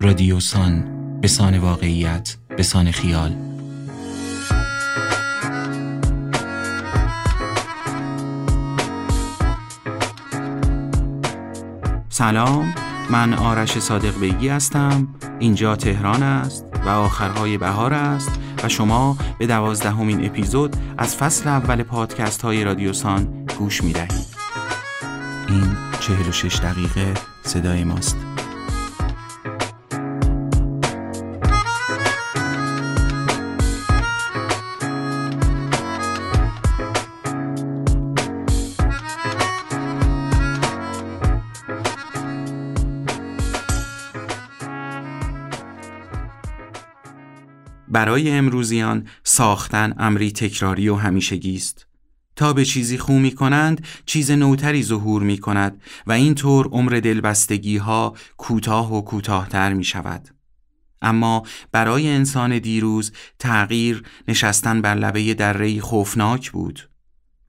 رادیوسان به سان واقعیت به سان خیال. سلام من آرش صادق بیگی هستم. اینجا تهران است و آخرهای بهار است و شما به دوازدهمین اپیزود از فصل اول پادکست های رادیوسان گوش می دهید این چهل و شش دقیقه صدای ماست. برای امروزیان ساختن امری تکراری و همیشگی است. تا به چیزی خو می کنند چیز نوتری ظهور می کند و اینطور عمر دلبستگی ها کوتاه و کوتاهتر می شود اما برای انسان دیروز تغییر نشستن بر لبه دره خوفناک بود.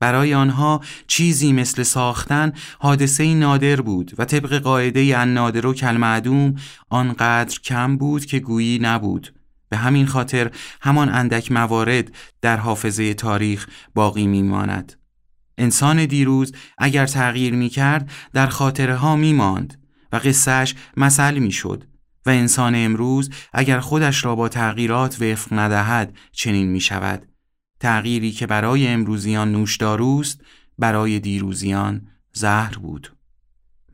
برای آنها چیزی مثل ساختن حادثه نادر بود و طبق قاعده ان نادر و کلمعدوم آنقدر کم بود که گویی نبود. به همین خاطر همان اندک موارد در حافظه تاریخ باقی میماند. انسان دیروز اگر تغییر می کرد در خاطره ها می ماند و قصهش مثل می شد و انسان امروز اگر خودش را با تغییرات وفق ندهد چنین می شود. تغییری که برای امروزیان نوشداروست برای دیروزیان زهر بود.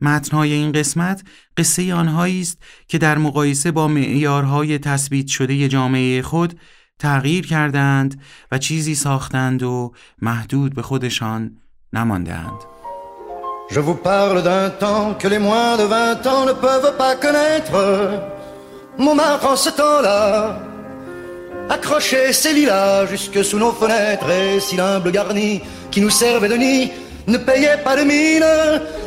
متنهای این قسمت قصه آنهایی است که در مقایسه با معیارهای تثبیت شده جامعه خود تغییر کردند و چیزی ساختند و محدود به خودشان نماندند. Je vous parle d'un temps que les moins de vingt ans ne peuvent pas connaître. Montmartre en ce temps-là accrochait ses lilas jusque sous nos fenêtres et si l'humble garni qui nous servait de nid ne payait pas de mine.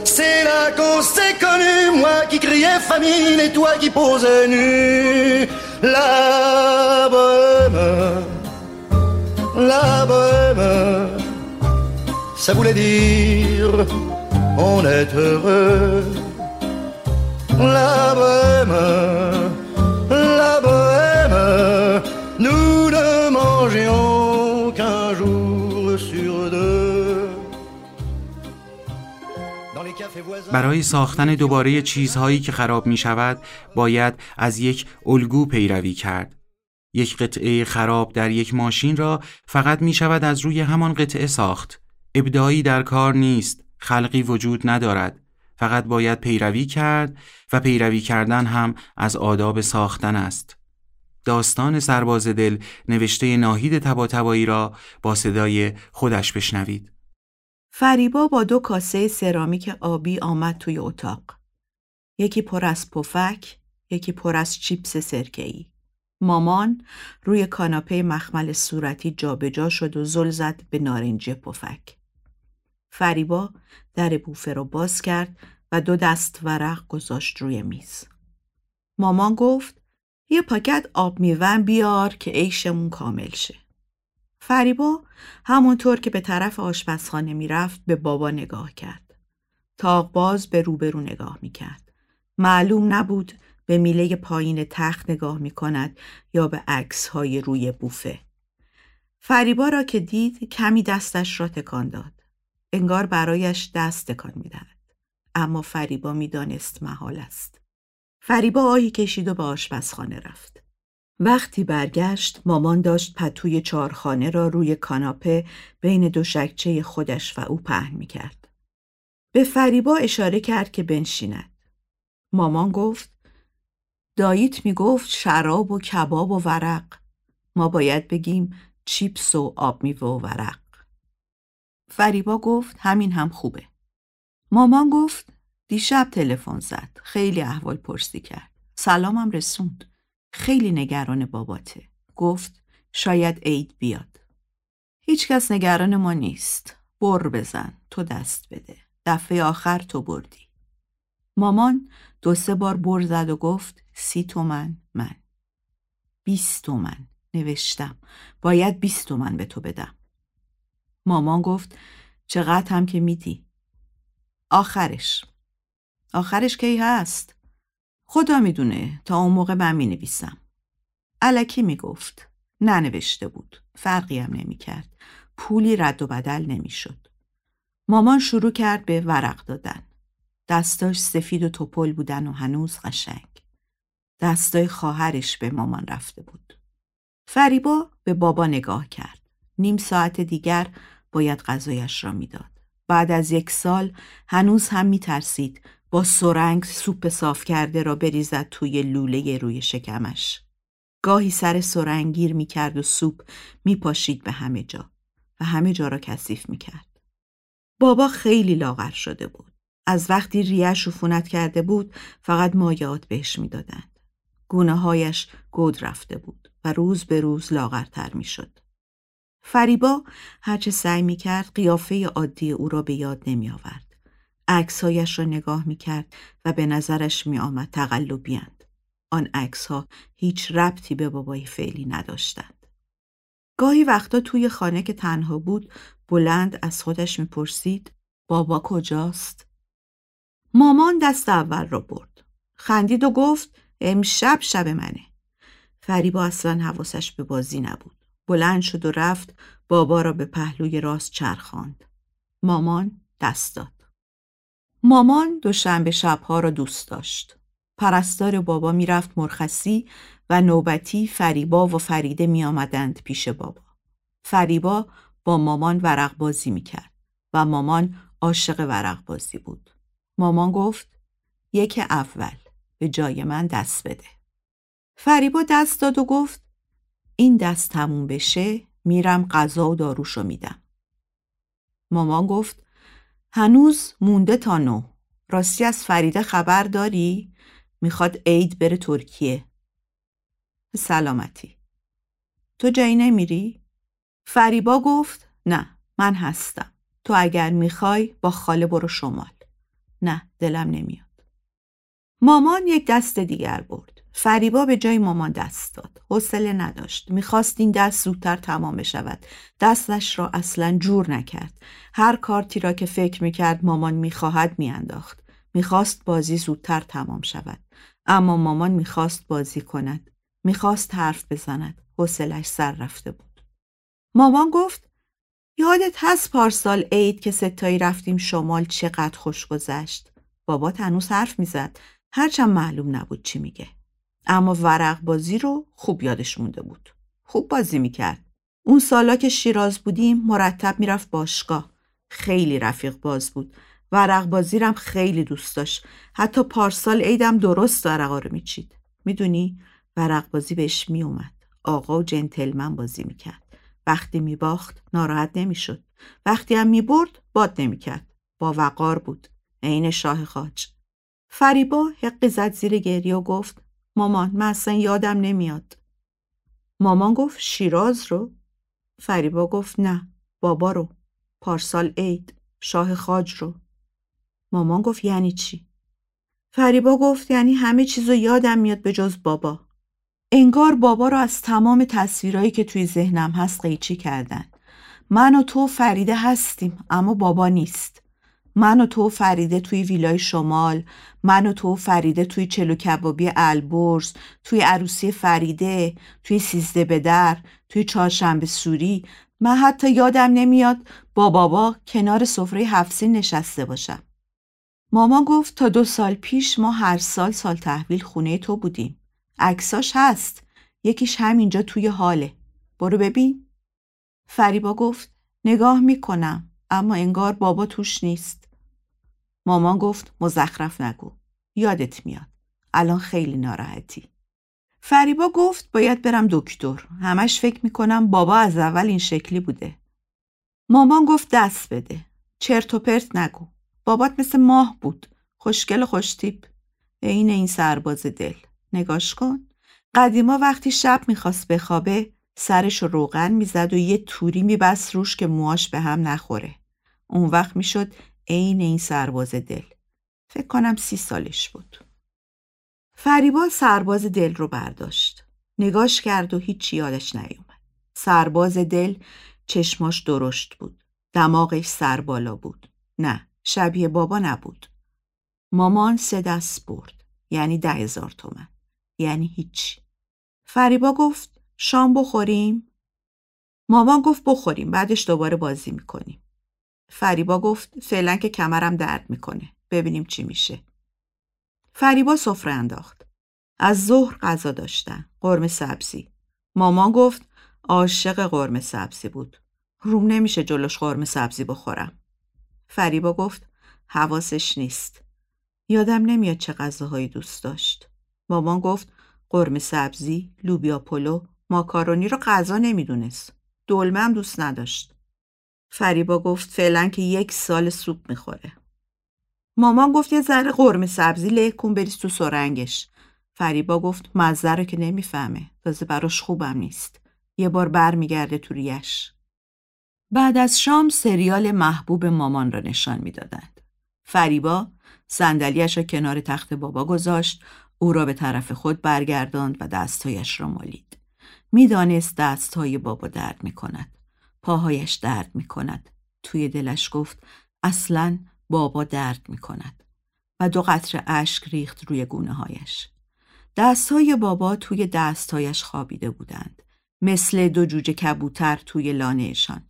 C'est là qu'on s'est connu, moi qui criais famine et toi qui posais nu. La bohème, la bohème, ça voulait dire on est heureux. La bohème, la bohème, nous ne mangions برای ساختن دوباره چیزهایی که خراب می شود باید از یک الگو پیروی کرد. یک قطعه خراب در یک ماشین را فقط می شود از روی همان قطعه ساخت. ابداعی در کار نیست، خلقی وجود ندارد. فقط باید پیروی کرد و پیروی کردن هم از آداب ساختن است. داستان سرباز دل نوشته ناهید تباتبایی را با صدای خودش بشنوید. فریبا با دو کاسه سرامیک آبی آمد توی اتاق. یکی پر از پفک، یکی پر از چیپس سرکه‌ای. مامان روی کاناپه مخمل صورتی جابجا شد و زل زد به نارنجی پفک. فریبا در بوفه رو باز کرد و دو دست ورق گذاشت روی میز. مامان گفت یه پاکت آب میون بیار که عیشمون کامل شه. فریبا همونطور که به طرف آشپزخانه می‌رفت به بابا نگاه کرد. تاق باز به روبرو نگاه می‌کرد. معلوم نبود به میله پایین تخت نگاه می‌کند یا به عکس های روی بوفه. فریبا را که دید کمی دستش را تکان داد. انگار برایش دست تکان می‌دهد. اما فریبا می‌دانست محال است. فریبا آهی کشید و به آشپزخانه رفت. وقتی برگشت مامان داشت پتوی چارخانه را روی کاناپه بین دو شکچه خودش و او پهن می کرد. به فریبا اشاره کرد که بنشیند. مامان گفت داییت می گفت شراب و کباب و ورق. ما باید بگیم چیپس و آب میوه و ورق. فریبا گفت همین هم خوبه. مامان گفت دیشب تلفن زد. خیلی احوال پرسی کرد. سلامم رسوند. خیلی نگران باباته. گفت شاید عید بیاد. هیچکس نگران ما نیست. بر بزن. تو دست بده. دفعه آخر تو بردی. مامان دو سه بار بر زد و گفت سی تومن من. بیست تومن. نوشتم. باید بیست تومن به تو بدم. مامان گفت چقدر هم که میدی. آخرش. آخرش کی هست؟ خدا می‌دونه تا اون موقع من می نویسم. علکی می گفت. ننوشته بود. فرقی هم نمی کرد. پولی رد و بدل نمی شد. مامان شروع کرد به ورق دادن. دستاش سفید و توپل بودن و هنوز قشنگ. دستای خواهرش به مامان رفته بود. فریبا به بابا نگاه کرد. نیم ساعت دیگر باید غذایش را می‌داد. بعد از یک سال هنوز هم می ترسید با سرنگ سوپ صاف کرده را بریزد توی لوله روی شکمش. گاهی سر سرنگ گیر می کرد و سوپ می پاشید به همه جا و همه جا را کثیف می کرد. بابا خیلی لاغر شده بود. از وقتی ریش عفونت کرده بود فقط مایات بهش می‌دادند. گونه هایش گود رفته بود و روز به روز لاغرتر می شد. فریبا هرچه سعی می کرد قیافه عادی او را به یاد نمی آورد. عکسهایش را نگاه می کرد و به نظرش می آمد تقلبیند. آن عکس ها هیچ ربطی به بابای فعلی نداشتند. گاهی وقتا توی خانه که تنها بود بلند از خودش می‌پرسید بابا کجاست؟ مامان دست اول را برد. خندید و گفت امشب شب منه. فریبا اصلا حواسش به بازی نبود. بلند شد و رفت بابا را به پهلوی راست چرخاند. مامان دست داد. مامان دوشنبه شبها را دوست داشت. پرستار بابا می‌رفت مرخصی و نوبتی فریبا و فریده می آمدند پیش بابا. فریبا با مامان ورق بازی می کرد و مامان عاشق ورق بازی بود. مامان گفت یک اول به جای من دست بده. فریبا دست داد و گفت این دست تموم بشه میرم غذا و داروشو میدم. مامان گفت هنوز مونده تا نو. راستی از فریده خبر داری؟ می‌خواد عید بره ترکیه. سلامتی. تو جایی نمیری؟ فریبا گفت نه من هستم. تو اگر می‌خوای با خاله برو شمال. نه دلم نمیاد. مامان یک دست دیگر برد. فریبا به جای مامان دست داد. حوصله نداشت. می‌خواست این دست زودتر تمام بشود. دستش را اصلا جور نکرد. هر کارتی را که فکر می‌کرد مامان می‌خواهد میانداخت. می‌خواست بازی زودتر تمام شود. اما مامان می‌خواست بازی کند. می‌خواست حرف بزند. حوصلش سر رفته بود. مامان گفت یادت هست پارسال عید که ستایی رفتیم شمال چقدر خوش گذشت. بابا هنوز حرف می‌زد. هرچند معلوم نبود چی میگه. اما ورق بازی رو خوب یادش مونده بود. خوب بازی می‌کرد. اون سالا که شیراز بودیم مرتب می‌رفت باشگاه. خیلی رفیق باز بود. ورق بازی رم خیلی دوست داشت. حتی پارسال عیدم درست ورقا رو میچید. می‌دونی ورق بازی بهش میومد. آقا و جنتلمن بازی می‌کرد. وقتی میباخت ناراحت نمی‌شد. وقتی هم می‌برد باد نمی‌کرد. با وقار بود. عین شاه خاج. فریبا حقی زد زیر گریه و گفت مامان من اصلا یادم نمیاد. مامان گفت شیراز رو؟ فریبا گفت نه بابا رو. پارسال عید شاه خاج رو. مامان گفت یعنی چی؟ فریبا گفت یعنی همه چیز رو یادم میاد به جز بابا. انگار بابا رو از تمام تصویرهایی که توی ذهنم هست قیچی کردن. من و تو فریده هستیم اما بابا نیست. من و تو فریده توی ویلای شمال من و تو فریده توی چلو کبابی البرز توی عروسی فریده توی سیزده به توی چهارشنبه سوری. من حتی یادم نمیاد با بابا کنار سفره هفسین نشسته باشم. مامان گفت تا دو سال پیش ما هر سال سال تحویل خونه تو بودیم. عکساش هست. یکیش همینجا توی حاله. برو ببین. فریبا گفت نگاه می‌کنم اما انگار بابا توش نیست. مامان گفت مزخرف نگو یادت میاد. الان خیلی ناراحتی. فریبا گفت باید برم دکتر. همش فکر می‌کنم بابا از اول این شکلی بوده. مامان گفت دست بده. چرت و پرت نگو. بابات مثل ماه بود. خوشگل خوشتیپ. عین این سرباز دل. نگاش کن. قدیما وقتی شب می‌خواست بخوابه سرش رو روغن می‌زد و یه توری میبست روش که موهاش به هم نخوره. اون وقت می‌شد عین این سرباز دل. فکر کنم سی سالش بود. فریبا سرباز دل رو برداشت. نگاش کرد و هیچ یادش نیومد. سرباز دل چشماش درشت بود. دماغش سر بالا بود. نه شبیه بابا نبود. مامان سه دست برد. یعنی ده هزار تومن. یعنی هیچ فریبا گفت شام بخوریم؟ مامان گفت بخوریم. بعدش دوباره بازی می‌کنیم. فریبا گفت فعلا که کمرم درد می‌کنه. ببینیم چی میشه. فریبا سفره انداخت. از ظهر غذا داشتن. قرمه سبزی. مامان گفت عاشق قرمه سبزی بود. روم نمیشه جلوش قرمه سبزی بخورم. فریبا گفت حواسش نیست. یادم نمیاد چه غذاهایی دوست داشت. مامان گفت قرمه سبزی لوبیا پلو ماکارونی رو غذا نمی‌دونست. دلمه هم دوست نداشت. فریبا گفت فعلا که یک سال سوپ می‌خوره. مامان گفت یه ذره قرمه سبزی له کن بریز تو سرنگش. فریبا گفت مزه رو که نمی‌فهمه. تازه براش خوبم نیست. یه بار بر میگرده تو ریش. بعد از شام سریال محبوب مامان را نشان می‌دادند. فریبا صندلیاش را کنار تخت بابا گذاشت او را به طرف خود برگرداند و دستهایش را مالید. می‌دانست دستهای بابا درد می کند. پاهایش درد می کند. توی دلش گفت اصلا بابا درد می کند. و دو قطر اشک ریخت روی گونه هایش. دستهای بابا توی دستهایش خوابیده بودند. مثل دو جوجه کبوتر توی لانهشان.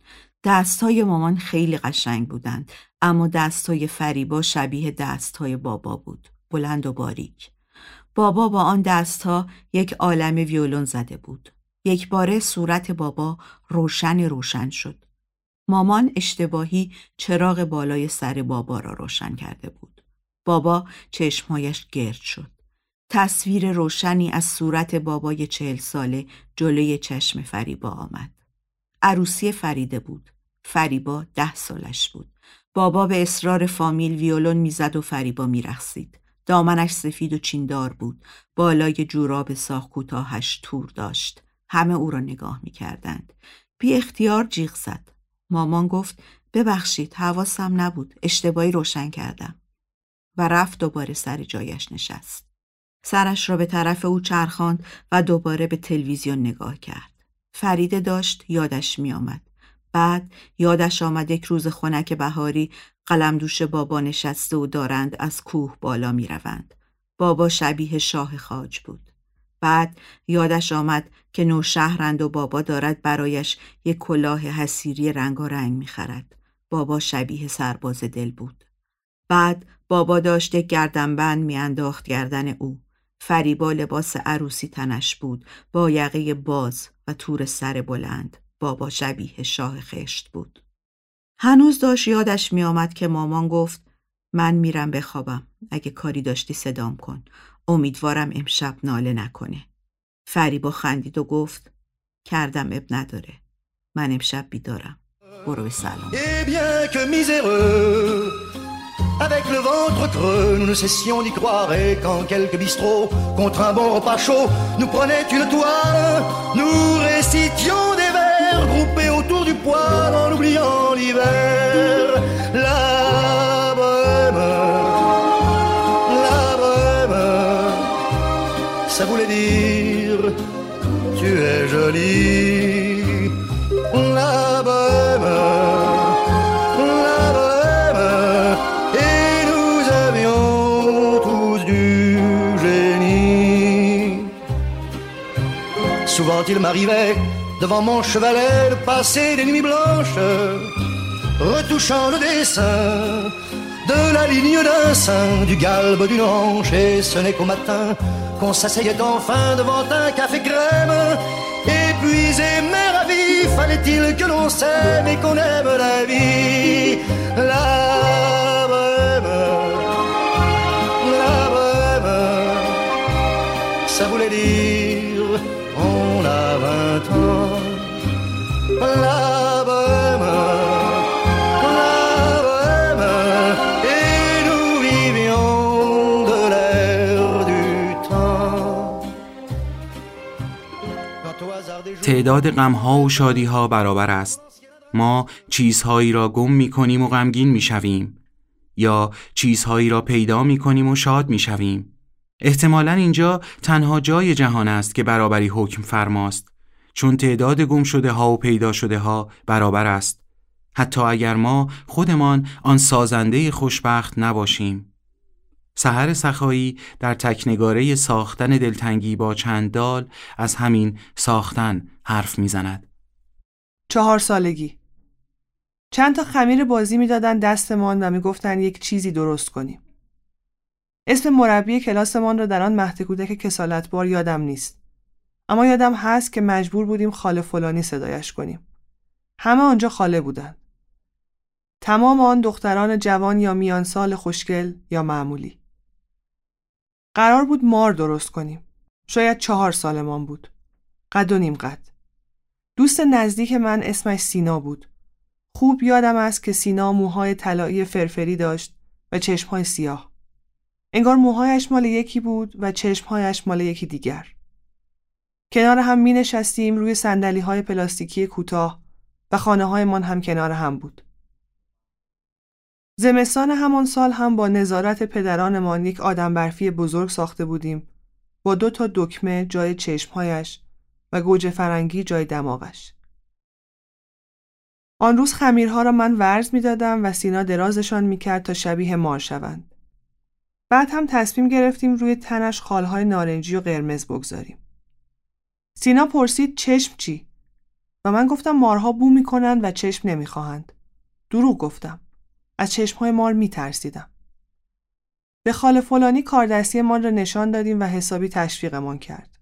دستهای مامان خیلی قشنگ بودند اما دستهای فریبا شبیه دستهای بابا بود. بلند و باریک. بابا با آن دستها یک عالم ویولون زده بود. یک باره صورت بابا روشن روشن شد. مامان اشتباهی چراغ بالای سر بابا را روشن کرده بود. بابا چشمهایش گرد شد. تصویر روشنی از صورت بابای چهل ساله جلوی چشم فریبا آمد. عروسی فریده بود. فریبا ده سالش بود. بابا به اصرار فامیل ویولون می‌زد و فریبا میرخصید. دامنش سفید و چیندار بود. بالای جوراب ساخ کوتاهش تور داشت. همه او را نگاه می کردند. بی اختیار جیغ زد. مامان گفت ببخشید حواسم نبود. اشتباهی روشن کردم. و رفت دوباره سر جایش نشست. سرش را به طرف او چرخاند و دوباره به تلویزیون نگاه کرد. فریده داشت یادش می آمد. بعد یادش آمد یک روز خنک بهاری قلم دوش بابا نشسته و دارند از کوه بالا می روند. بابا شبیه شاه خاج بود. بعد یادش آمد که نوشهرند و بابا دارد برایش یک کلاه حسیری رنگارنگ می‌خرد. بابا شبیه سرباز دل بود. بعد بابا داشت یک گردنبند میانداخت گردن او. فریبا لباس عروسی تنش بود با یقه باز و تور سر بلند. بابا شبیه شاه خشت بود. هنوز داشت یادش میآمد که مامان گفت من میرم بخوابم. اگه کاری داشتی صدام کن. امیدوارم امشب ناله نکنه. فریبا خندید و گفت کردم اب نداره. من امشب بیدارم. برو به سلام. Et bien que miséreux, avec le ventre creux, nous ne cessions d'y croire. Et quand quelques bistrots, contre un bon repas chaud, nous prenaient une toile, nous récitions des vers groupés autour du poêle en oubliant l'hiver. La ça voulait dire tu es jolie. La bohème, la bohème, et nous avions tous du génie. Souvent il m'arrivait devant mon chevalet de passer des nuits blanches, retouchant le dessin de la ligne d'un sein, du galbe d'une hanche, et ce n'est qu'au matin qu'on s'asseyait enfin devant un café crème. Épuisé mais ravi, fallait-il que l'on s'aime et qu'on aime la vie. La bohème, la bohème, ça voulait dire on a vingt ans. تعداد غمها و شادیها برابر است. ما چیزهایی را گم می کنیم و غمگین می شویم یا چیزهایی را پیدا می کنیم و شاد می شویم احتمالا اینجا تنها جای جهان است که برابری حکم فرماست. چون تعداد گم شده ها و پیدا شده ها برابر است. حتی اگر ما خودمان آن سازنده خوشبخت نباشیم. سحر سخایی در تکنگاره ساختن دلتنگی با چندال از همین ساختن حرف می‌زند. چهار سالگی چند تا خمیر بازی می‌دادن دستمان و می‌گفتن یک چیزی درست کنیم. اسم مربی کلاسمان را در آن مهد کودک کسالتبار یادم نیست. اما یادم هست که مجبور بودیم خاله فلانی صدایش کنیم. همه آنجا خاله بودند. تمام آن دختران جوان یا میان سال خوشگل یا معمولی. قرار بود مار درست کنیم. شاید چهار سالمان بود. قد و نیم قد. دوست نزدیک من اسمش سینا بود. خوب یادم است که سینا موهای طلایی فرفری داشت و چشمهای سیاه. انگار موهایش مال یکی بود و چشمهایش مال یکی دیگر. کنار هم می نشستیم روی سندلی های پلاستیکی کوتاه و خانه های هم کنار هم بود. زمستان همان سال هم با نظارت پدرانمان یک آدم برفی بزرگ ساخته بودیم با دو تا دکمه جای چشمهایش و گوجه فرنگی جای دماغش. آن روز خمیرها را من ورز می دادم و سینا درازشان می کرد تا شبیه مار شوند. بعد هم تصمیم گرفتیم روی تنش خالهای نارنجی و قرمز بگذاریم. سینا پرسید چشم چی؟ و من گفتم مارها بو می‌کنند و چشم نمی‌خواهند. دروغ گفتم. از چشمهای مار میترسیدم. به خال فلانی کاردستی را نشان دادیم و حسابی تشویقمان کرد.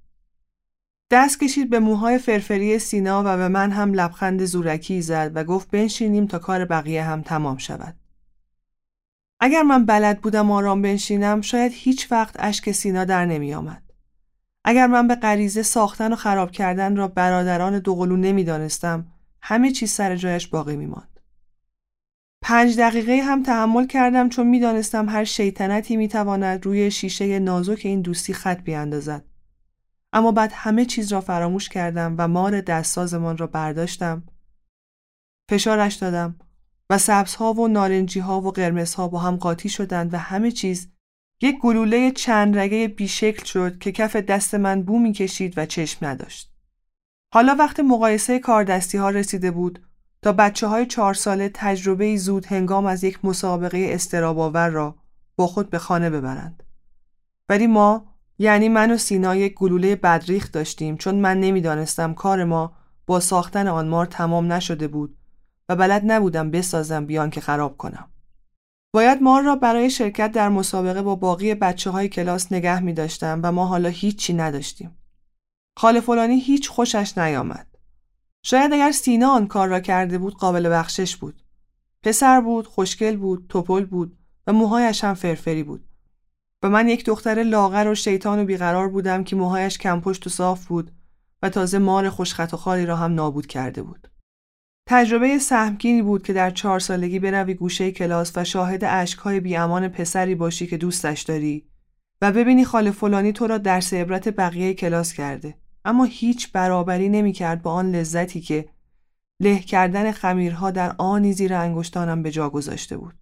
دست کشید به موهای فرفری سینا و به من هم لبخند زورکی زد و گفت بنشینیم تا کار بقیه هم تمام شود. اگر من بلد بودم آرام بنشینم شاید هیچ وقت اشک سینا در نمی آمد. اگر من به غریزه ساختن و خراب کردن را برادران دوقلو نمی دانستم همه چیز سر جایش باقی می ماند. پنج دقیقه هم تحمل کردم چون می دانستم هر شیطنتی می تواند روی شیشه نازک این دوستی خط بیاندازد. اما بعد همه چیز را فراموش کردم و مار دستسازمان را برداشتم. فشارش دادم و سبزها و نارنجیها و قرمزها با هم قاطی شدند و همه چیز یک گلوله چند رگه بیشکل شد که کف دست من بو می کشید و چشم نداشت. حالا وقت مقایسه کاردستی ها رسیده بود تا بچه های چهار ساله تجربه زود هنگام از یک مسابقه استراباور را با خود به خانه ببرند. ولی ما یعنی من و سینا یک گلوله بدریخ داشتیم چون من نمی‌دانستم کار ما با ساختن آن مار تمام نشده بود و بلد نبودم بسازم بیان که خراب کنم. باید مار را برای شرکت در مسابقه با باقی بچه های کلاس نگه می داشتم و ما حالا هیچی نداشتیم. خال فلانی هیچ خوشش نیامد. شاید اگر سینا آن کار را کرده بود قابل بخشش بود. پسر بود، خوشگل بود، توپل بود و موهایش هم فرفری بود. و من یک دختر لاغر و شیطان و بیقرار بودم که موهایش کم پشت و صاف بود و تازه مار خوشخط و خالی را هم نابود کرده بود. تجربه سهمگینی بود که در چهار سالگی بروی گوشه کلاس و شاهد اشکهای بیامان پسری باشی که دوستش داری و ببینی خاله فلانی تو را درس عبرت بقیه کلاس کرده اما هیچ برابری نمی‌کرد با آن لذتی که له کردن خمیرها در آنی زیر انگشتانم به جا گذاشته بود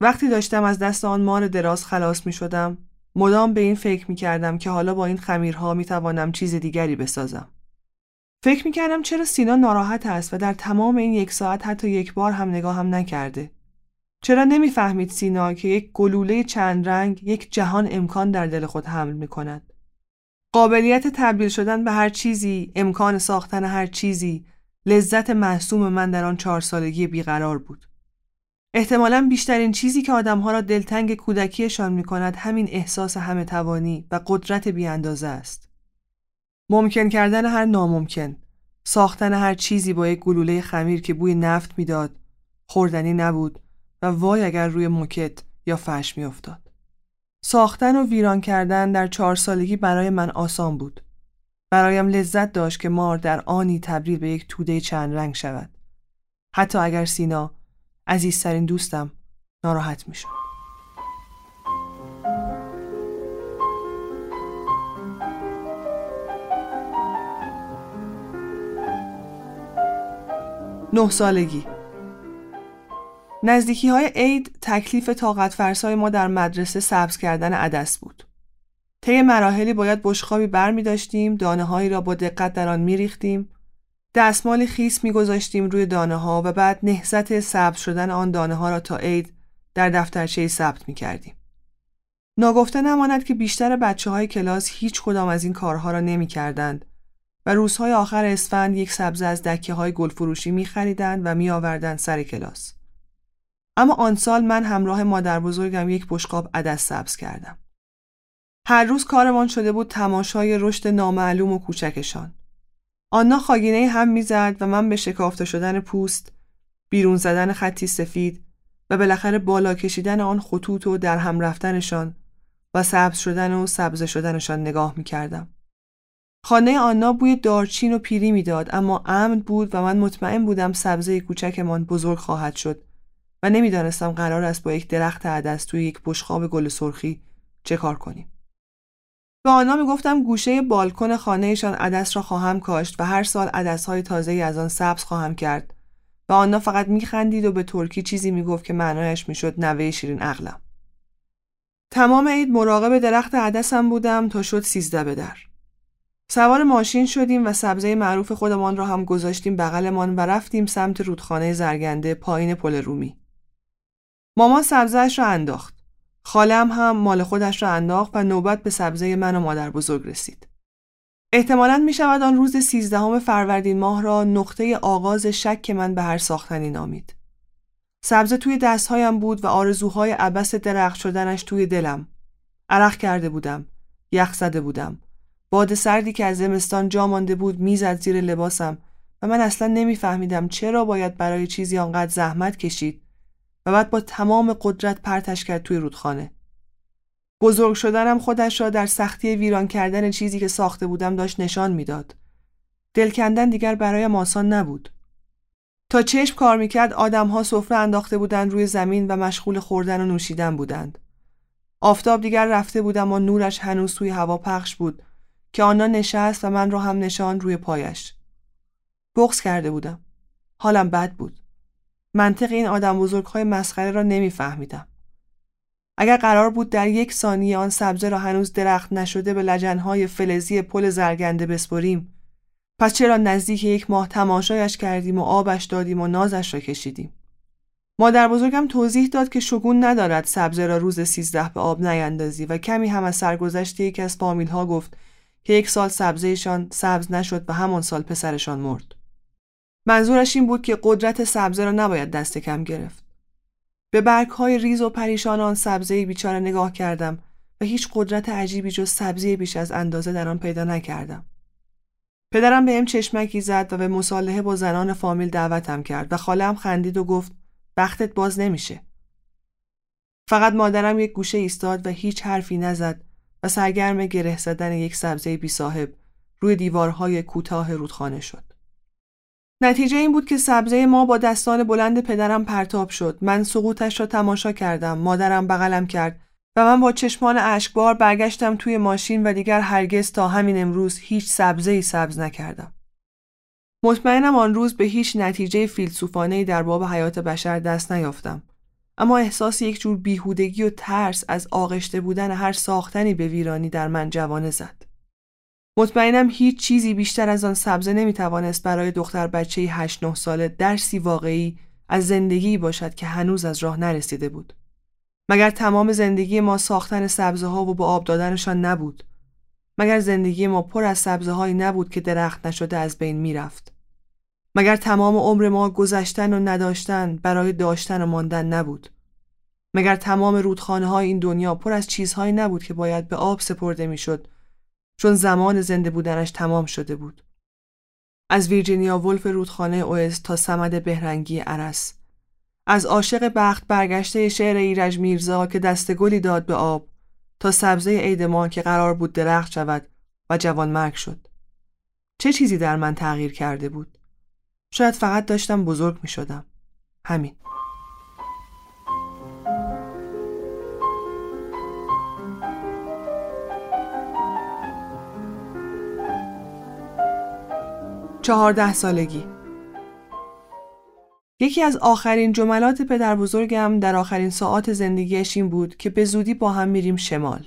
وقتی داشتم از دست آن مار دراز خلاص می شدم مدام به این فکر می کردم که حالا با این خمیرها می توانم چیز دیگری بسازم فکر می‌کردم چرا سینا ناراحت است و در تمام این یک ساعت حتی یک بار هم نگاه هم نکرده. چرا نمی‌فهمید سینا که یک گلوله چند رنگ یک جهان امکان در دل خود حمل می کند. قابلیت تبدیل شدن به هر چیزی، امکان ساختن هر چیزی، لذت محسوم من در آن چهار سالگی بیقرار بود. احتمالا بیشترین چیزی که آدمها را دلتنگ کودکیشان می کند همین احساس همه توانی و قدرت بیاندازه است. ممکن کردن هر ناممکن ساختن هر چیزی با یک گلوله خمیر که بوی نفت می‌داد خوردنی نبود و وای اگر روی موکت یا فرش میافتاد ساختن و ویران کردن در چهار سالگی برای من آسان بود. برایم لذت داشت که مار در آنی تبدیل به یک توده چند رنگ شود. حتی اگر سینا عزیزترین دوستم ناراحت می‌شد. نه سالگی. نزدیکی های عید تکلیف طاقت فرسای ما در مدرسه سبز کردن عدس بود. طی مراحلی باید بشخابی بر می داشتیم، دانه هایی را با دقت در آن می ریختیم، دستمالی خیس می گذاشتیم روی دانه ها و بعد نهزت سبز شدن آن دانه ها را تا عید در دفترچه ثبت می کردیم. ناگفته نماند که بیشتر بچه های کلاس هیچ کدام از این کارها را نمی کردند و روزهای آخر اسفند یک سبزه از دکه های گل فروشی می خریدند و می آوردند سر کلاس. اما آن سال من همراه مادر بزرگم یک بشقاب عدس سبز کردم. هر روز کارمان شده بود تماشای رشد نامعلوم و کوچکشان. آنا خاگینه هم می‌زد و من به شکافته شدن پوست، بیرون زدن خطی سفید و بالاخره بالا کشیدن آن خطوط و در هم رفتنشان و سبز شدن و سبز شدنشان نگاه می کردم. خانه آنا بوی دارچین و پیری می‌داد اما امن بود و من مطمئن بودم سبزه کوچکمان بزرگ خواهد شد و نمی‌دانستم قرار است با یک درخت عدس توی یک بشخاب گل سرخی چه کار کنیم. به آنها می‌گفتم گوشه بالکن خانهشان عدس را خواهم کاشت و هر سال عدسهای تازه از آن سبز خواهم کرد و آنها فقط میخندید و به ترکی چیزی می‌گفت که معنایش می‌شد نوه شیرین عقلم. تمام عید مراقب درخت عدسم بودم تا شد سیزده به در. سوار ماشین شدیم و سبزه معروف خودمان را هم گذاشتیم بغلمان و رفتیم سمت رودخانه زرگنده پایین پل رومی. مامان سبزهش را انداخت. خالم هم مال خودش را انداخت و نوبت به سبزه من و مادر بزرگ رسید. احتمالا می شود آن روز سیزدهم فروردین ماه را نقطه آغاز شک من به هر ساختنی نامید. سبزه توی دستهایم بود و آرزوهای عبس درخت شدنش توی دلم. عرق کرده بودم. یخ زده بودم. باد سردی که از زمستان جا مانده بود می‌زد زیر لباسم و من اصلا نمیفهمیدم چرا باید برای چیزی آنقدر زحمت کشید و بعد با تمام قدرت پرتش کرد توی رودخانه. بزرگ شدنم خودش را در سختی ویران کردن چیزی که ساخته بودم داشت نشان می‌داد. دل کندن دیگر برای آسان نبود. تا چشم کار می‌کرد آدمها سفره انداخته بودند روی زمین و مشغول خوردن و نوشیدن بودند. آفتاب دیگر رفته بود اما نورش هنوز توی هوا پخش بود که آنا نشست و من را هم نشان روی پایش. بغز کرده بودم. حالم بد بود. منطق این آدم بزرگهای مسخره را نمیفهمیدم. اگر قرار بود در یک ثانیه آن سبزه را هنوز درخت نشده به لجنهای فلزی پل زرگنده بسپریم پس چرا نزدیک یک ماه تماشایش کردیم و آبش دادیم و نازش را کشیدیم مادر بزرگم توضیح داد که شگون ندارد سبزه را روز سیزده به آب نیندازی و کمی هم از سرگذشت یکی از فامیل ها گفت که یک سال سبزهشان سبز نشد و همان سال پسرشان مرد. منظورش این بود که قدرت سبزه را نباید دست کم گرفت. به برگ های ریز و پریشان آن سبزه بیچاره نگاه کردم و هیچ قدرت عجیبی جز سبزی بیش از اندازه در آن پیدا نکردم. پدرم به هم چشمکی زد و به مصالحه با زنان فامیل دعوتم کرد و خالم خندید و گفت بختت باز نمیشه. فقط مادرم یک گوشه ایستاد و هیچ حرفی نزد و سرگرم گره زدن یک سبزه بی صاحب روی دیوارهای کوتاه رودخانه شد. نتیجه این بود که سبزه ما با دستان بلند پدرم پرتاب شد. من سقوطش را تماشا کردم. مادرم بغلم کرد و من با چشمان اشکبار برگشتم توی ماشین و دیگر هرگز تا همین امروز هیچ سبزه ای سبز نکردم. مطمئنم آن روز به هیچ نتیجه فیلسوفانه در باب حیات بشر دست نیافتم. اما احساس یک جور بیهودگی و ترس از آغشته بودن هر ساختنی به ویرانی در من جوانه زد. مطمئنم هیچ چیزی بیشتر از آن سبزه نمی‌توانست برای دختر بچه 8 9 ساله درسی واقعی از زندگی باشد که هنوز از راه نرسیده بود. مگر تمام زندگی ما ساختن سبزه ها و با آب دادنشان نبود. مگر زندگی ما پر از سبزه هایی نبود که درخت نشده از بین می‌رفت. مگر تمام عمر ما گذشتن و نداشتن برای داشتن و ماندن نبود مگر تمام رودخانه های این دنیا پر از چیزهایی نبود که باید به آب سپرده می‌شد چون زمان زنده بودنش تمام شده بود از ویرجینیا ولف رودخانه اوز تا سمد بهرنگی عرس از عاشق بخت برگشته شعر ایرج میرزا که دست گلی داد به آب تا سبزه عید ما که قرار بود درخت شود و جوان مرگ شد چه چیزی در من تغییر کرده بود شاید فقط داشتم بزرگ می شدم. همین. چهارده سالگی یکی از آخرین جملات پدر بزرگم در آخرین ساعات زندگیش این بود که به زودی با هم میریم شمال.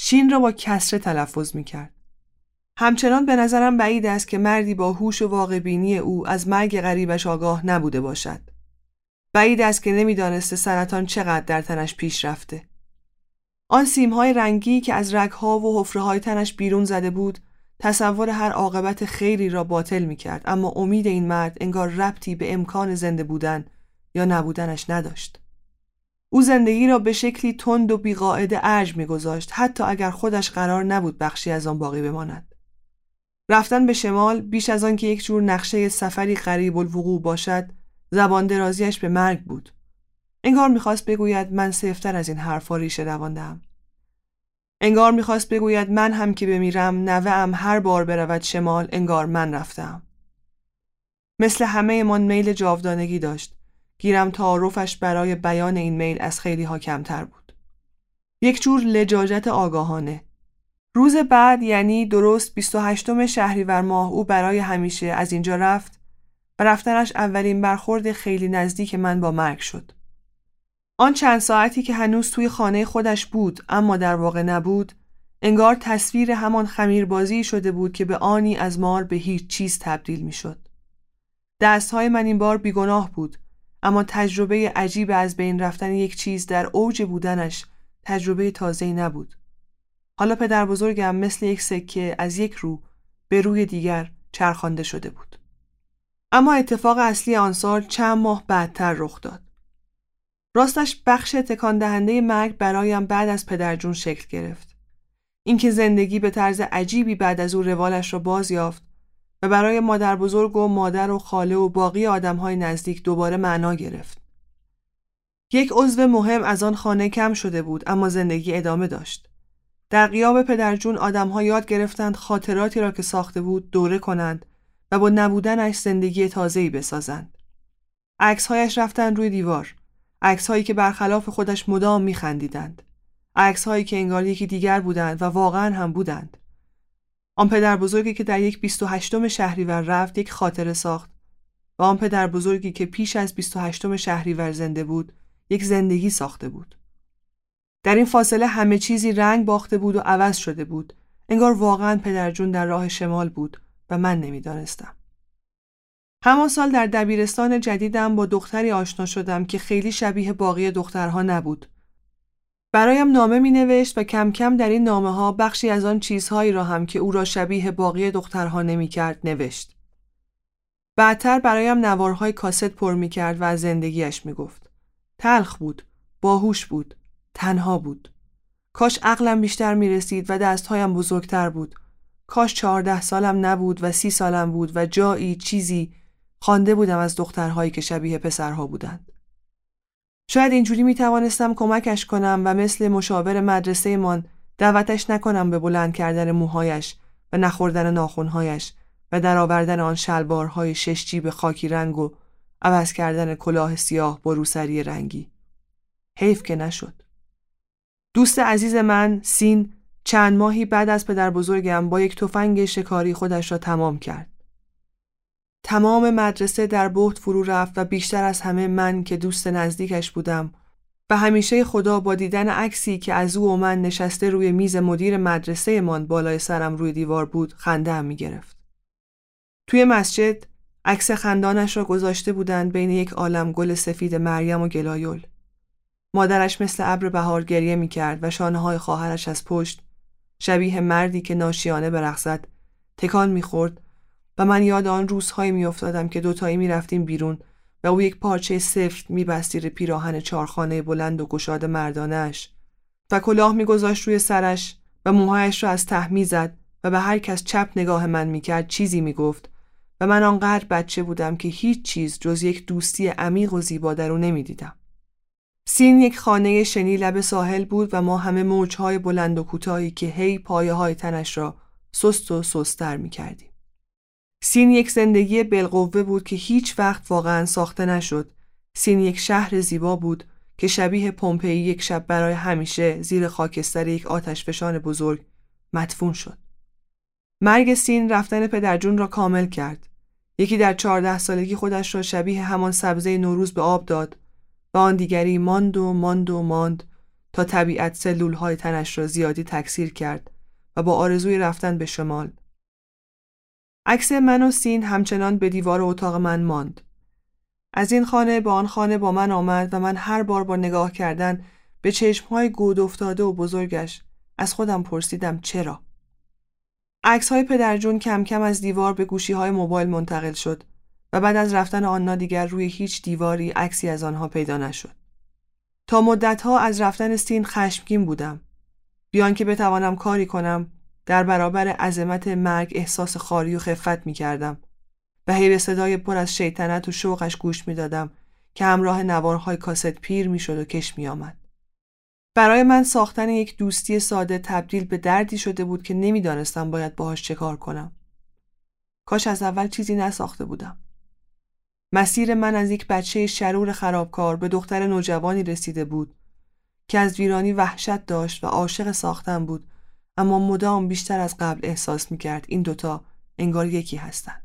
شین را با کسره تلفظ می کرد. همچنان به نظرم بعید است که مردی با هوش و واقع بینی او از مرگ غریبش آگاه نبوده باشد. بعید است که نمی‌دانسته سرطان چقدر در تنش پیش رفته. آن سیمهای رنگی که از رگها و حفره تنش بیرون زده بود تصور هر عاقبت خیری را باطل می کرد اما امید این مرد انگار ربطی به امکان زنده بودن یا نبودنش نداشت. او زندگی را به شکلی تند و بیقاعده ارج میگذاشت حتی اگر خودش قرار نبود بخشی از آن باقی بماند. رفتن به شمال بیش از آن که یک جور نقشه سفری قریب الوقوع باشد زبان درازیش به مرگ بود. انگار می‌خواست بگوید من سفتر از این حرفا ریشه رواندم. انگار می‌خواست بگوید من هم که بمیرم نوهام هر بار برود شمال انگار من رفتم. مثل همه من میل جاودانگی داشت. گیرم تعارفش برای بیان این میل از خیلی ها کمتر بود. یک جور لجاجت آگاهانه. روز بعد یعنی درست 28 شهریور ماه او برای همیشه از اینجا رفت و رفتنش اولین برخورد خیلی نزدیک من با مرگ شد. آن چند ساعتی که هنوز توی خانه خودش بود اما در واقع نبود انگار تصویر همان خمیربازی شده بود که به آنی از مار به هیچ چیز تبدیل می شد. دستهای من این بار بیگناه بود اما تجربه عجیب از بین رفتن یک چیز در اوج بودنش تجربه تازه‌ای نبود. حالا پدر بزرگم مثل یک سکه از یک رو به روی دیگر چرخانده شده بود. اما اتفاق اصلی آن سال چند ماه بعدتر رخ داد. راستش بخش تکان دهنده مرگ برایم بعد از پدرجون شکل گرفت. اینکه زندگی به طرز عجیبی بعد از او روالش را باز یافت و برای مادر بزرگ و مادر و خاله و باقی های نزدیک دوباره معنا گرفت. یک عضو مهم از آن خانه کم شده بود اما زندگی ادامه داشت. در قیاب پدرجون ها یاد گرفتند خاطراتی را که ساخته بود دوره کنند و با نبودنش زندگی تازه‌ای بسازند. عکسهایش رفتن روی دیوار. هایی که برخلاف خودش مدام میخندیدند. هایی که انگار یکی دیگر بودند و واقعا هم بودند. آن پدر بزرگی که در یک 28 شهریور رفت یک خاطره ساخت و آن پدر بزرگی که پیش از 28 شهریور زنده بود یک زندگی ساخته بود. در این فاصله همه چیزی رنگ باخته بود و عوض شده بود. انگار واقعا پدرجون در راه شمال بود و من نمی‌دانستم. همان سال در دبیرستان جدیدم با دختری آشنا شدم که خیلی شبیه باقی دخترها نبود. برایم نامه می نوشت و کم کم در این نامه ها بخشی از آن چیزهایی را هم که او را شبیه باقی دخترها نمی کرد نوشت. بعدتر برایم نوارهای کاست پر می کرد و از زندگیش می گفت. تلخ بود، باهوش بود، تنها بود. کاش عقلم بیشتر می رسید و دستهایم بزرگتر بود. کاش چهارده سالم نبود و سی سالم بود و جایی چیزی خوانده بودم از دخترهایی که شبیه پسرها بودند. شاید اینجوری می توانستم کمکش کنم و مثل مشاور مدرسه من دعوتش نکنم به بلند کردن موهایش و نخوردن ناخونهایش و درآوردن آن شلوارهای شش جیب خاکی رنگ و عوض کردن کلاه سیاه با روسری رنگی. حیف که نشد. دوست عزیز من سین چند ماهی بعد از پدر بزرگم با یک تفنگ شکاری خودش را تمام کرد. تمام مدرسه در بحت فرو رفت و بیشتر از همه من که دوست نزدیکش بودم و همیشه خدا با دیدن عکسی که از او و من نشسته روی میز مدیر مدرسه من بالای سرم روی دیوار بود خنده هم می گرفت. توی مسجد عکس خندانش را گذاشته بودند بین یک عالم گل سفید مریم و گلایول. مادرش مثل ابر بهار گریه می کرد و شانه های خواهرش از پشت شبیه مردی که ناشیانه برقصد تکان می‌خورد و من یاد آن روزهایی میافتادم که دوتایی می‌رفتیم بیرون و او یک پارچه سفت میبستی پیراهن چارخانه بلند و گشاد مردانش و کلاه میگذاشت روی سرش و موهایش را از ته می‌زد و به هر کس چپ نگاه من می‌کرد چیزی می‌گفت و من آنقدر بچه بودم که هیچ چیز جز یک دوستی عمیق و زیبا در او نمی‌دیدم سین یک خانه شنی لب ساحل بود و ما همه موجهای بلند و کوتاهی که هی پایه های تنش را سست و سستر می کردیم. سین یک زندگی بالقوه بود که هیچ وقت واقعا ساخته نشد. سین یک شهر زیبا بود که شبیه پومپئی یک شب برای همیشه زیر خاکستر یک آتشفشان بزرگ مدفون شد. مرگ سین رفتن پدرجون را کامل کرد. یکی در چهارده سالگی خودش را شبیه همان سبزه نوروز به آب داد و آن دیگری ماند و ماند و ماند تا طبیعت سلول های تنش را زیادی تکثیر کرد و با آرزوی رفتن به شمال. عکس من و سین همچنان به دیوار اتاق من ماند. از این خانه به آن خانه با من آمد و من هر بار با نگاه کردن به چشمهای گود افتاده و بزرگش از خودم پرسیدم چرا؟ عکس های پدرجون کم کم از دیوار به گوشی های موبایل منتقل شد و بعد از رفتن آنها دیگر روی هیچ دیواری عکسی از آنها پیدا نشد. تا مدتها از رفتن سین خشمگین بودم. بیان که بتوانم کاری کنم در برابر عظمت مرگ احساس خاری و خفت می کردم و به صدای پر از شیطنت و شوقش گوش می دادم که همراه نوارهای کاست پیر می شد و کش می آمد. برای من ساختن یک دوستی ساده تبدیل به دردی شده بود که نمی‌دانستم باید باهاش چه کار کنم. کاش از اول چیزی نساخته بودم. مسیر من از یک بچه شرور خرابکار به دختر نوجوانی رسیده بود که از ویرانی وحشت داشت و عاشق ساختن بود اما مدام بیشتر از قبل احساس می کرد این دوتا انگار یکی هستند.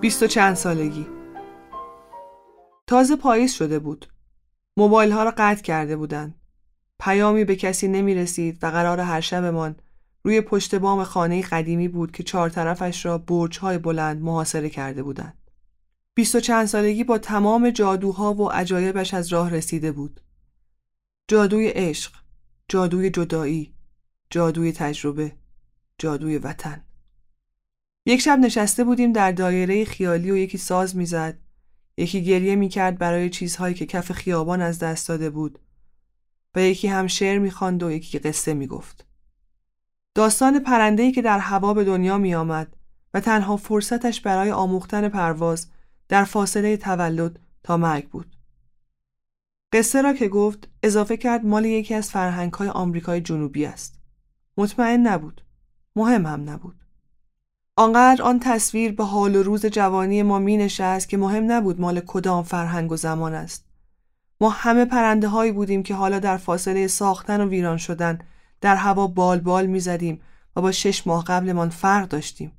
بیست و چند سالگی. تازه پاییز شده بود. موبایل ها را قطع کرده بودند. پیامی به کسی نمی رسید و قرار هر شبمان روی پشت بام خانه قدیمی بود که چهار طرفش را برج های بلند محاصره کرده بودند. بیست و چند سالگی با تمام جادوها و عجایبش از راه رسیده بود. جادوی عشق جادوی جدایی جادوی تجربه جادوی وطن. یک شب نشسته بودیم در دایره خیالی و یکی ساز می‌زد. یکی گریه می‌کرد برای چیزهایی که کف خیابان از دست داده بود و یکی هم شعر می‌خواند و یکی قصه می‌گفت. داستان پرنده‌ای که در هوا به دنیا میآمد و تنها فرصتش برای آموختن پرواز در فاصله تولد تا مرگ بود. قصه را که گفت اضافه کرد مال یکی از فرهنگ‌های آمریکای جنوبی است. مطمئن نبود. مهم هم نبود. آنقدر آن تصویر به حال و روز جوانی ما می نشست که مهم نبود مال کدام فرهنگ و زمان است. ما همه پرنده هایی بودیم که حالا در فاصله ساختن و ویران شدن در هوا بال بال می زدیم و با شش ماه قبلمان فرق داشتیم.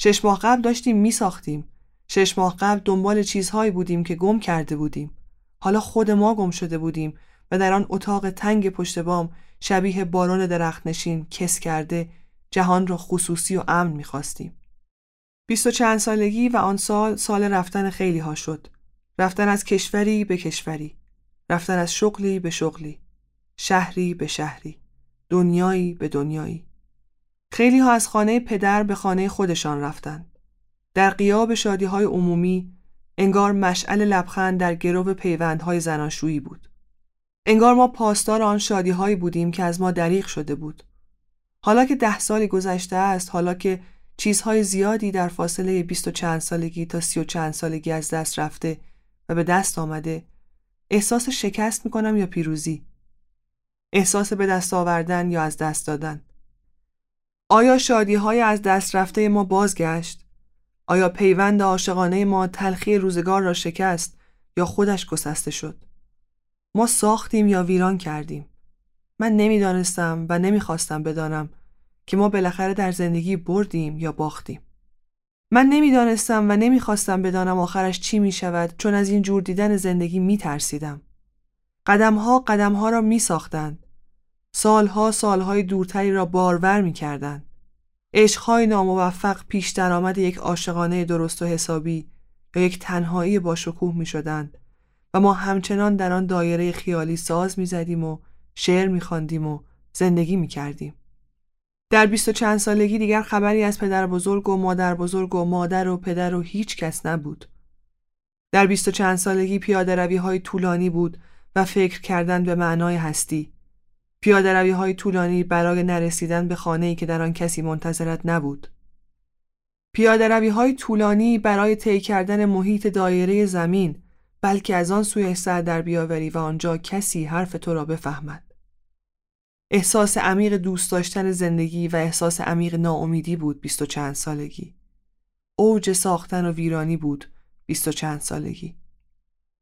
شش ماه قبل داشتیم می ساختیم. شش ماه قبل دنبال چیزهایی بودیم که گم کرده بودیم. حالا خود ما گم شده بودیم و در آن اتاق تنگ پشت بام شبیه باران درخت نشین کس کرده جهان را خصوصی و امن می‌خواستیم. بیست و چند سالگی و آن سال سال رفتن خیلی ها شد. رفتن از کشوری به کشوری. رفتن از شغلی به شغلی. شهری به شهری. دنیایی به دنیایی. خیلی ها از خانه پدر به خانه خودشان رفتند. در قیاب شادی های عمومی انگار مشعل لبخند در گرو پیوندهای زناشویی بود. انگار ما پاسدار آن شادی هایی بودیم که از ما دریغ شده بود. حالا که ده سالی گذشته است حالا که چیزهای زیادی در فاصله بیست و چند سالگی تا سی و چند سالگی از دست رفته و به دست آمده احساس شکست می‌کنم یا پیروزی احساس به دست آوردن یا از دست دادن آیا شادی های از دست رفته ما بازگشت؟ آیا پیوند عاشقانه ما تلخی روزگار را شکست یا خودش گسسته شد؟ ما ساختیم یا ویران کردیم؟ من نمی‌دانستم و نمی‌خواستم بدانم که ما بالاخره در زندگی بردیم یا باختیم. من نمی‌دانستم و نمی‌خواستم بدانم آخرش چی می شود چون از این جور دیدن زندگی می ترسیدم. قدمها قدمها را می ساختند. سالها سالهای دورتری را بارور می کردند. عشقهای ناموفق پیش درآمد یک عاشقانه درست و حسابی یا یک تنهایی با شکوه می شدند و ما همچنان در آن دایره خیالی ساز می زدیم و شعر میخواندیم و زندگی می‌کردیم. در بیست و چند سالگی دیگر خبری از پدر بزرگ و مادر بزرگ و مادر و پدر و هیچ کس نبود. در بیست و چند سالگی پیاده روی های طولانی بود و فکر کردن به معنای هستی. پیاده روی های طولانی برای نرسیدن به خانه ای که در آن کسی منتظرت نبود. پیاده روی های طولانی برای طی کردن محیط دایره زمین بلکه از آن سوی سر در بیاوری و آنجا کسی حرف تو را بفهمد. احساس عمیق دوست داشتن زندگی و احساس عمیق ناامیدی بود بیست و چند سالگی. اوج ساختن و ویرانی بود بیست و چند سالگی.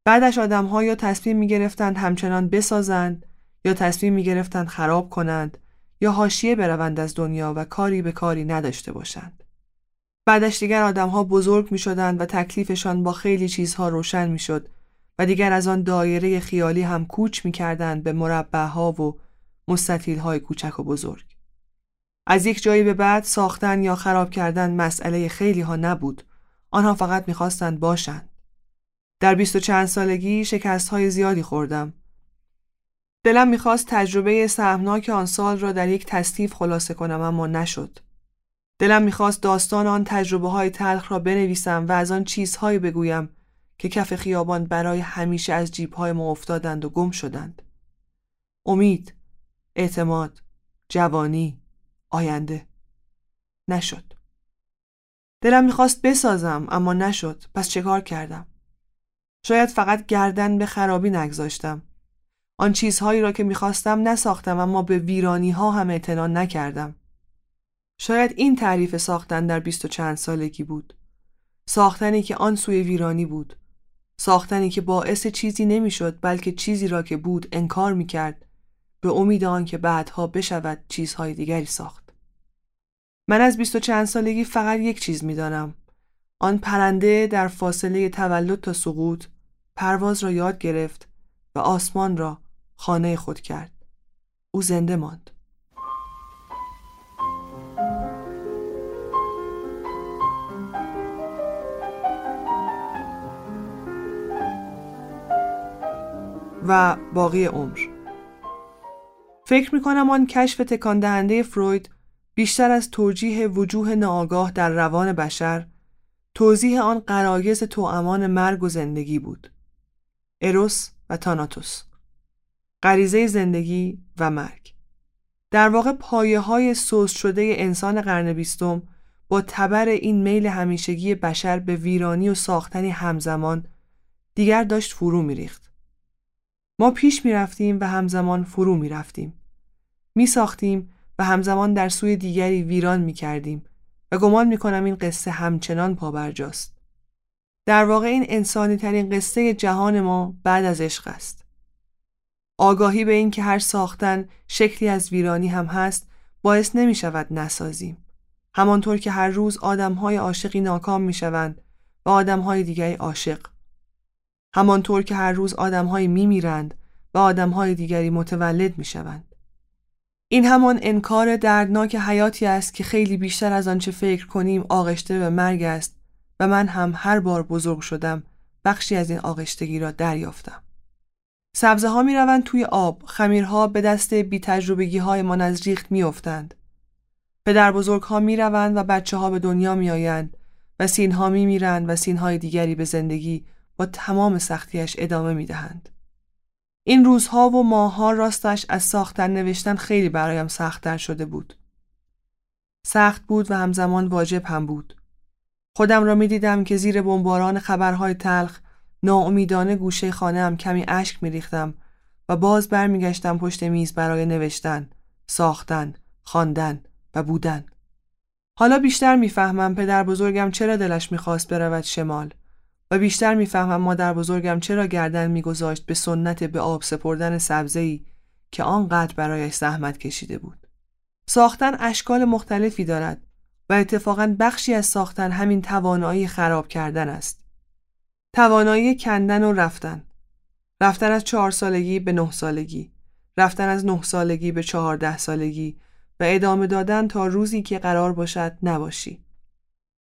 بعدش آدمها یا تصمیم می گرفتند همچنان بسازند یا تصمیم می گرفتند خراب کنند یا حاشیه بروند از دنیا و کاری به کاری نداشته باشند. بعدش دیگر آدمها بزرگ می شدند و تکلیفشان با خیلی چیزها روشن می شد و دیگر از آن دایره خیالی هم کوچ می کردند به مربعها و مستطیل های کوچک و بزرگ. از یک جایی به بعد ساختن یا خراب کردن مسئله خیلی ها نبود. آنها فقط می‌خواستند باشند. در بیست و چند سالگی شکست های زیادی خوردم. دلم می‌خواست تجربه سهمناک آن سال را در یک تصنیف خلاصه کنم اما نشد. دلم می‌خواست داستان آن تجربه های تلخ را بنویسم و از آن چیزهایی بگویم که کف خیابان برای همیشه از جیبهای ما افتادند و گم شدند. امید، اعتماد، جوانی، آینده. نشد. دلم می‌خواست بسازم اما نشد پس چه کار کردم؟ شاید فقط گردن به خرابی نگذاشتم. آن چیزهایی را که می‌خواستم نساختم اما به ویرانی ها هم اعتنا نکردم. شاید این تعریف ساختن در بیست و چند سالگی بود. ساختنی که آن سوی ویرانی بود. ساختنی که باعث چیزی نمی‌شد بلکه چیزی را که بود انکار می‌کرد به امید آن که بعدها بشود چیزهای دیگری ساخت. من از بیست و چند سالگی فقط یک چیز می‌دانم. آن پرنده در فاصله تولد تا سقوط پرواز را یاد گرفت و آسمان را خانه خود کرد. او زنده ماند. و باقی عمر فکر می کنم آن کشف تکان دهنده فروید بیشتر از توجیه وجوه ناآگاه در روان بشر توضیح آن قرایز توامان مرگ و زندگی بود اروس و تاناتوس غریزه زندگی و مرگ در واقع پایه های سوز شده انسان قرن بیستم با تبر این میل همیشگی بشر به ویرانی و ساختنی همزمان دیگر داشت فرو میریخت. ما پیش می رفتیم و همزمان فرو می رفتیم. می ساختیم و همزمان در سوی دیگری ویران می کردیم و گمان می کنم این قصه همچنان پابرجاست. در واقع این انسانی ترین قصه جهان ما بعد از عشق است. آگاهی به این که هر ساختن شکلی از ویرانی هم هست باعث نمی شود نسازیم. همانطور که هر روز آدمهای عاشقی ناکام می شوند و آدمهای دیگری عاشق. همانطور که هر روز آدمهایی می میرند و آدمهای دیگری متولد می شوند. این همان انکار دردناک حیاتی است که خیلی بیشتر از آنچه فکر کنیم آغشته به مرگ است و من هم هر بار بزرگ شدم بخشی از این آغشتگی را دریافتم. سبزه ها می روند توی آب، خمیرها به دست بی تجربگی های من از ریخت می افتند. پدر بزرگ ها می روند و بچه ها به دنیا می آیند و سین ها می میرند و سین های دیگری به زندگی با تمام سختیش ادامه می دهند. این روزها و ماهها راستش از ساختن نوشتن خیلی برایم سختتر شده بود. سخت بود و همزمان واجب هم بود. خودم را می دیدم که زیر بمباران خبرهای تلخ ناامیدانه گوشه خانه هم کمی اشک می ریختم و باز برمیگشتم پشت میز برای نوشتن، ساختن، خواندن و بودن. حالا بیشتر می‌فهمم پدر بزرگم چرا دلش می‌خواست برود شمال و بیشتر می‌فهمم مادر بزرگم چرا گردن میگذاشت به سنت به آب سپردن سبزه‌ای که آنقدر برایش زحمت کشیده بود. ساختن اشکال مختلفی دارد و اتفاقا بخشی از ساختن همین توانایی خراب کردن است. توانایی کندن و رفتن. رفتن از چهار سالگی به نه سالگی. رفتن از نه سالگی به چهارده سالگی و ادامه دادن تا روزی که قرار باشد نباشی.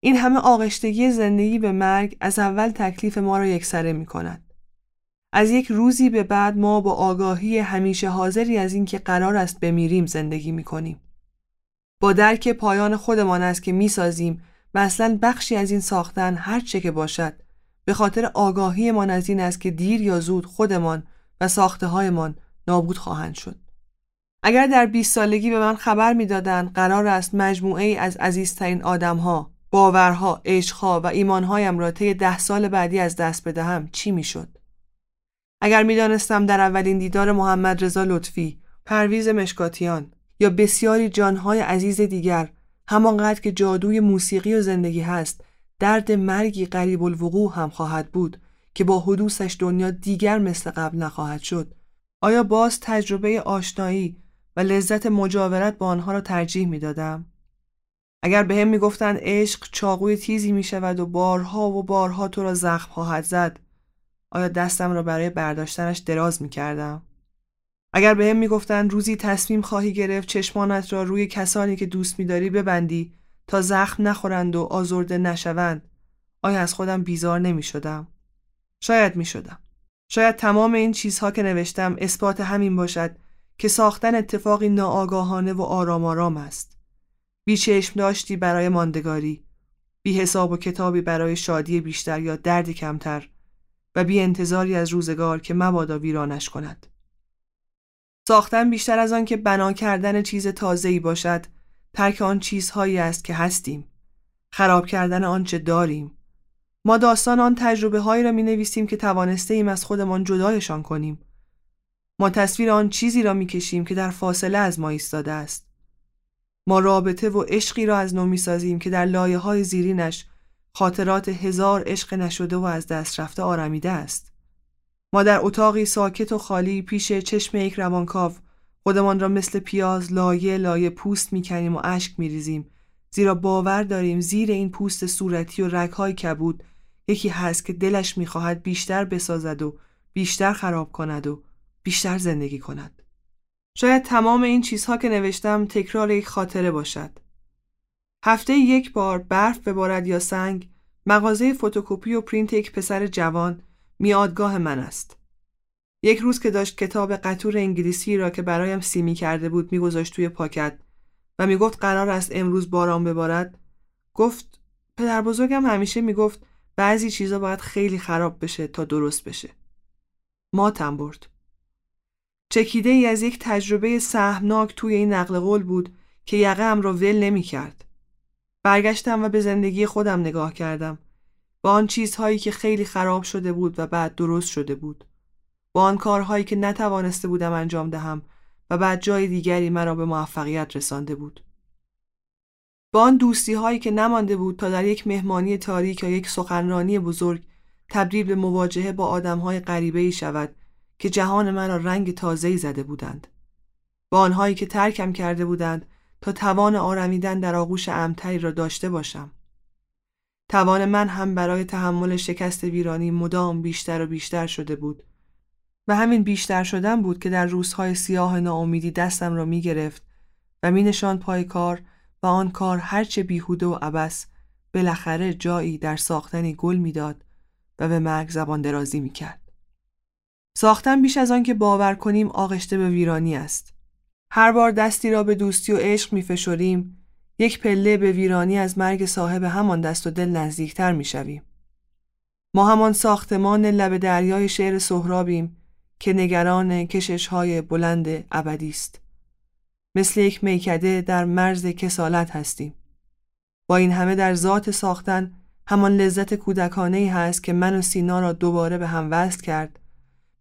این همه آغشتگی زندگی به مرگ از اول تکلیف ما را یکسره می کند. از یک روزی به بعد ما با آگاهی همیشه حاضری از اینکه قرار است بمیریم زندگی می کنیم. با درک پایان خودمان است که می‌سازیم و اصلا بخشی از این ساختن هر چه که باشد به خاطر آگاهی من از این است که دیر یا زود خودمان و ساخته هایمان نابود خواهند شد. اگر در 20 سالگی به من خبر می‌دادند قرار است مجموعه ای از عزیزترین آدمها، باورها، عشقها و ایمانهایم را طی ده سال بعدی از دست بدهم چی می‌شد؟ اگر می‌دانستم در اولین دیدار محمد رضا لطفی، پرویز مشکاتیان یا بسیاری جانهای عزیز دیگر همانقدر که جادوی موسیقی و زندگی هست درد مرگی قریب الوقوع هم خواهد بود که با حدوثش دنیا دیگر مثل قبل نخواهد شد آیا باز تجربه آشنایی و لذت مجاورت با آنها را ترجیح می دادم؟ اگر به هم می گفتن عشق چاقوی تیزی می شود و بارها و بارها تو را زخم خواهد زد آیا دستم را برای برداشتنش دراز می کردم؟ اگر به هم می‌گفتند روزی تصمیم خواهی گرفت چشمانت را روی کسانی که دوست میداری ببندی تا زخم نخورند و آزرده نشوند آیا از خودم بیزار نمی شدم؟ شاید می شدم. شاید تمام این چیزها که نوشتم اثبات همین باشد که ساختن اتفاقی ناآگاهانه و آرام آرام است. بی چشم داشتی برای ماندگاری، بی حساب و کتابی برای شادی بیشتر یا دردی کمتر و بی انتظاری از روزگار که مبادا ویرانش کند. ساختن بیشتر از آن که بنا کردن چیز تازه‌ای باشد، ترک آن چیزهایی است که هستیم. خراب کردن آنچه داریم. ما داستان آن تجربه هایی را می نویسیم که توانسته ایم از خودمان جدایشان کنیم. ما تصویر آن چیزی را می کشیم که در فاصله از ما ایستاده است. ما رابطه و عشقی را از نو می سازیم که در لایه های زیرینش خاطرات هزار عشق نشده و از دست رفته آرمیده است. ما در اتاقی ساکت و خالی پیش چشم یک روانکاو خودمان را مثل پیاز لایه لایه پوست می‌کنیم و اشک میریزیم زیرا باور داریم زیر این پوست صورتی و رگهای کبود یکی هست که دلش می‌خواهد بیشتر بسازد و بیشتر خراب کند و بیشتر زندگی کند شاید تمام این چیزها که نوشتم تکرار یک خاطره باشد. هفته یک بار برف ببارد یا سنگ مغازه فتوکپی و پرینت یک پسر جوان میادگاه من است. یک روز که داشت کتاب قطور انگلیسی را که برایم سیمی کرده بود میگذاشت توی پاکت و می‌گفت قرار است امروز باران ببارد گفت پدر بزرگم همیشه می‌گفت بعضی چیزا باید خیلی خراب بشه تا درست بشه. ماتم برد. چکیده ای از یک تجربه سهمناک توی این نقل قول بود که یقه را ول نمی کرد. برگشتم و به زندگی خودم نگاه کردم. با آن چیزهایی که خیلی خراب شده بود و بعد درست شده بود. با آن کارهایی که نتوانسته بودم انجام دهم و بعد جای دیگری مرا به موفقیت رسانده بود. با آن دوستی هایی که نمانده بود تا در یک مهمانی تاریک یا یک سخنرانی بزرگ تبدیل به مواجهه با آدم های غریبه شود که جهان مرا رنگ تازه‌ای زده بودند با آنهایی که ترکم کرده بودند تا توان آرمیدن در آغوش امتری را داشته باشم توان من هم برای تحمل شکست ویرانی مدام بیشتر و بیشتر شده بود و همین بیشتر شدن بود که در روزهای سیاه ناامیدی دستم را می گرفت و می نشان پای کار و آن کار هرچه بیهوده و عبس بالاخره جایی در ساختنی گل می‌داد و به مرگ زبان درازی می کرد. ساختن بیش از آن که باور کنیم آغشته به ویرانی است. هر بار دستی را به دوستی و عشق می فشوریم یک پله به ویرانی از مرگ صاحب همان دست و دل نزدیکتر می شویم. ما همان ساختمان لب دریای شعر سهرابیم که نگران کشش های بلند ابدی است. مثل یک میکده در مرز کسالت هستیم. با این همه در ذات ساختن همان لذت کودکانه ای هست که من و سینا را دوباره به هم وصل کرد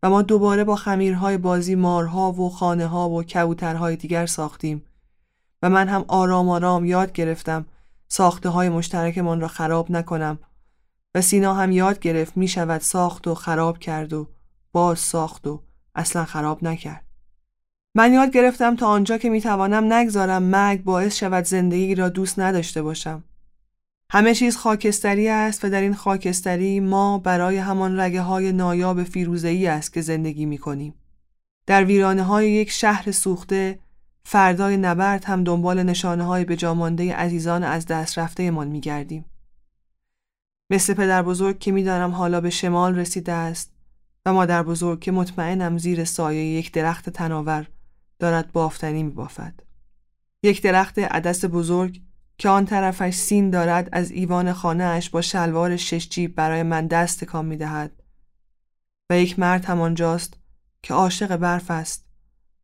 و ما دوباره با خمیرهای بازی مارها و خانه ها و کبوترهای دیگر ساختیم. و من هم آرام آرام یاد گرفتم ساخته های مشترکمان را خراب نکنم. و سینا هم یاد گرفت می شود ساخت و خراب کرد و باز ساخت و اصلا خراب نکرد. من یاد گرفتم تا آنجا که می توانم نگذارم مرگ باعث شود زندگی را دوست نداشته باشم. همه چیز خاکستری است و در این خاکستری ما برای همان رگه های نایاب فیروزهی است که زندگی می کنیم. در ویرانه های یک شهر سوخته فردای نبرد هم دنبال نشانه های به جامانده عزیزان از دست رفته من می گردیم. مثل پدر بزرگ که می‌دانم حالا به شمال رسیده است و مادر بزرگ که مطمئنم زیر سایه یک درخت تناور دارد بافتنی می بافد. یک درخت عدس بزرگ که آن طرفش سین دارد از ایوان خانه اش با شلوار شش جیب برای من دست کام می دهد و یک مرد همانجاست که عاشق برف است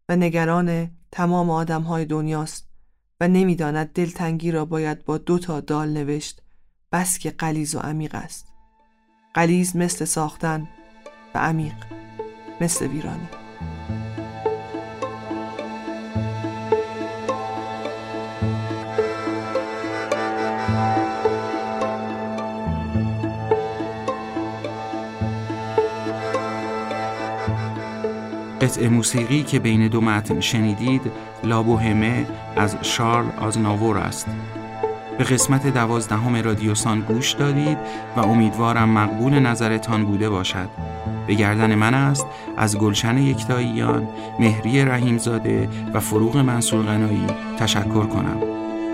و نگران تمام آدم های دنیاست و نمی‌داند دلتنگی را باید با دو تا دال نوشت بس که قلیز و عمیق است. قلیز مثل ساختن و عمیق مثل ویرانی. قطع موسیقی که بین دو متن شنیدید لابوهمه از شارل آزناور است. به قسمت دوازدهم رادیوسان گوش دادید و امیدوارم مقبول نظرتان بوده باشد. به گردن من است از گلشن یکتاییان مهری رحیمزاده و فروغ منصور غنایی تشکر کنم.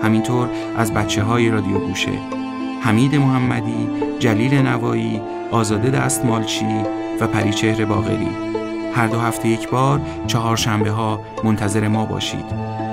همینطور از بچه های رادیو گوشه. حمید محمدی، جلیل نوایی، آزاده دستمالچی و پریچهر باغری هر دو هفته یک بار چهار شنبه ها منتظر ما باشید.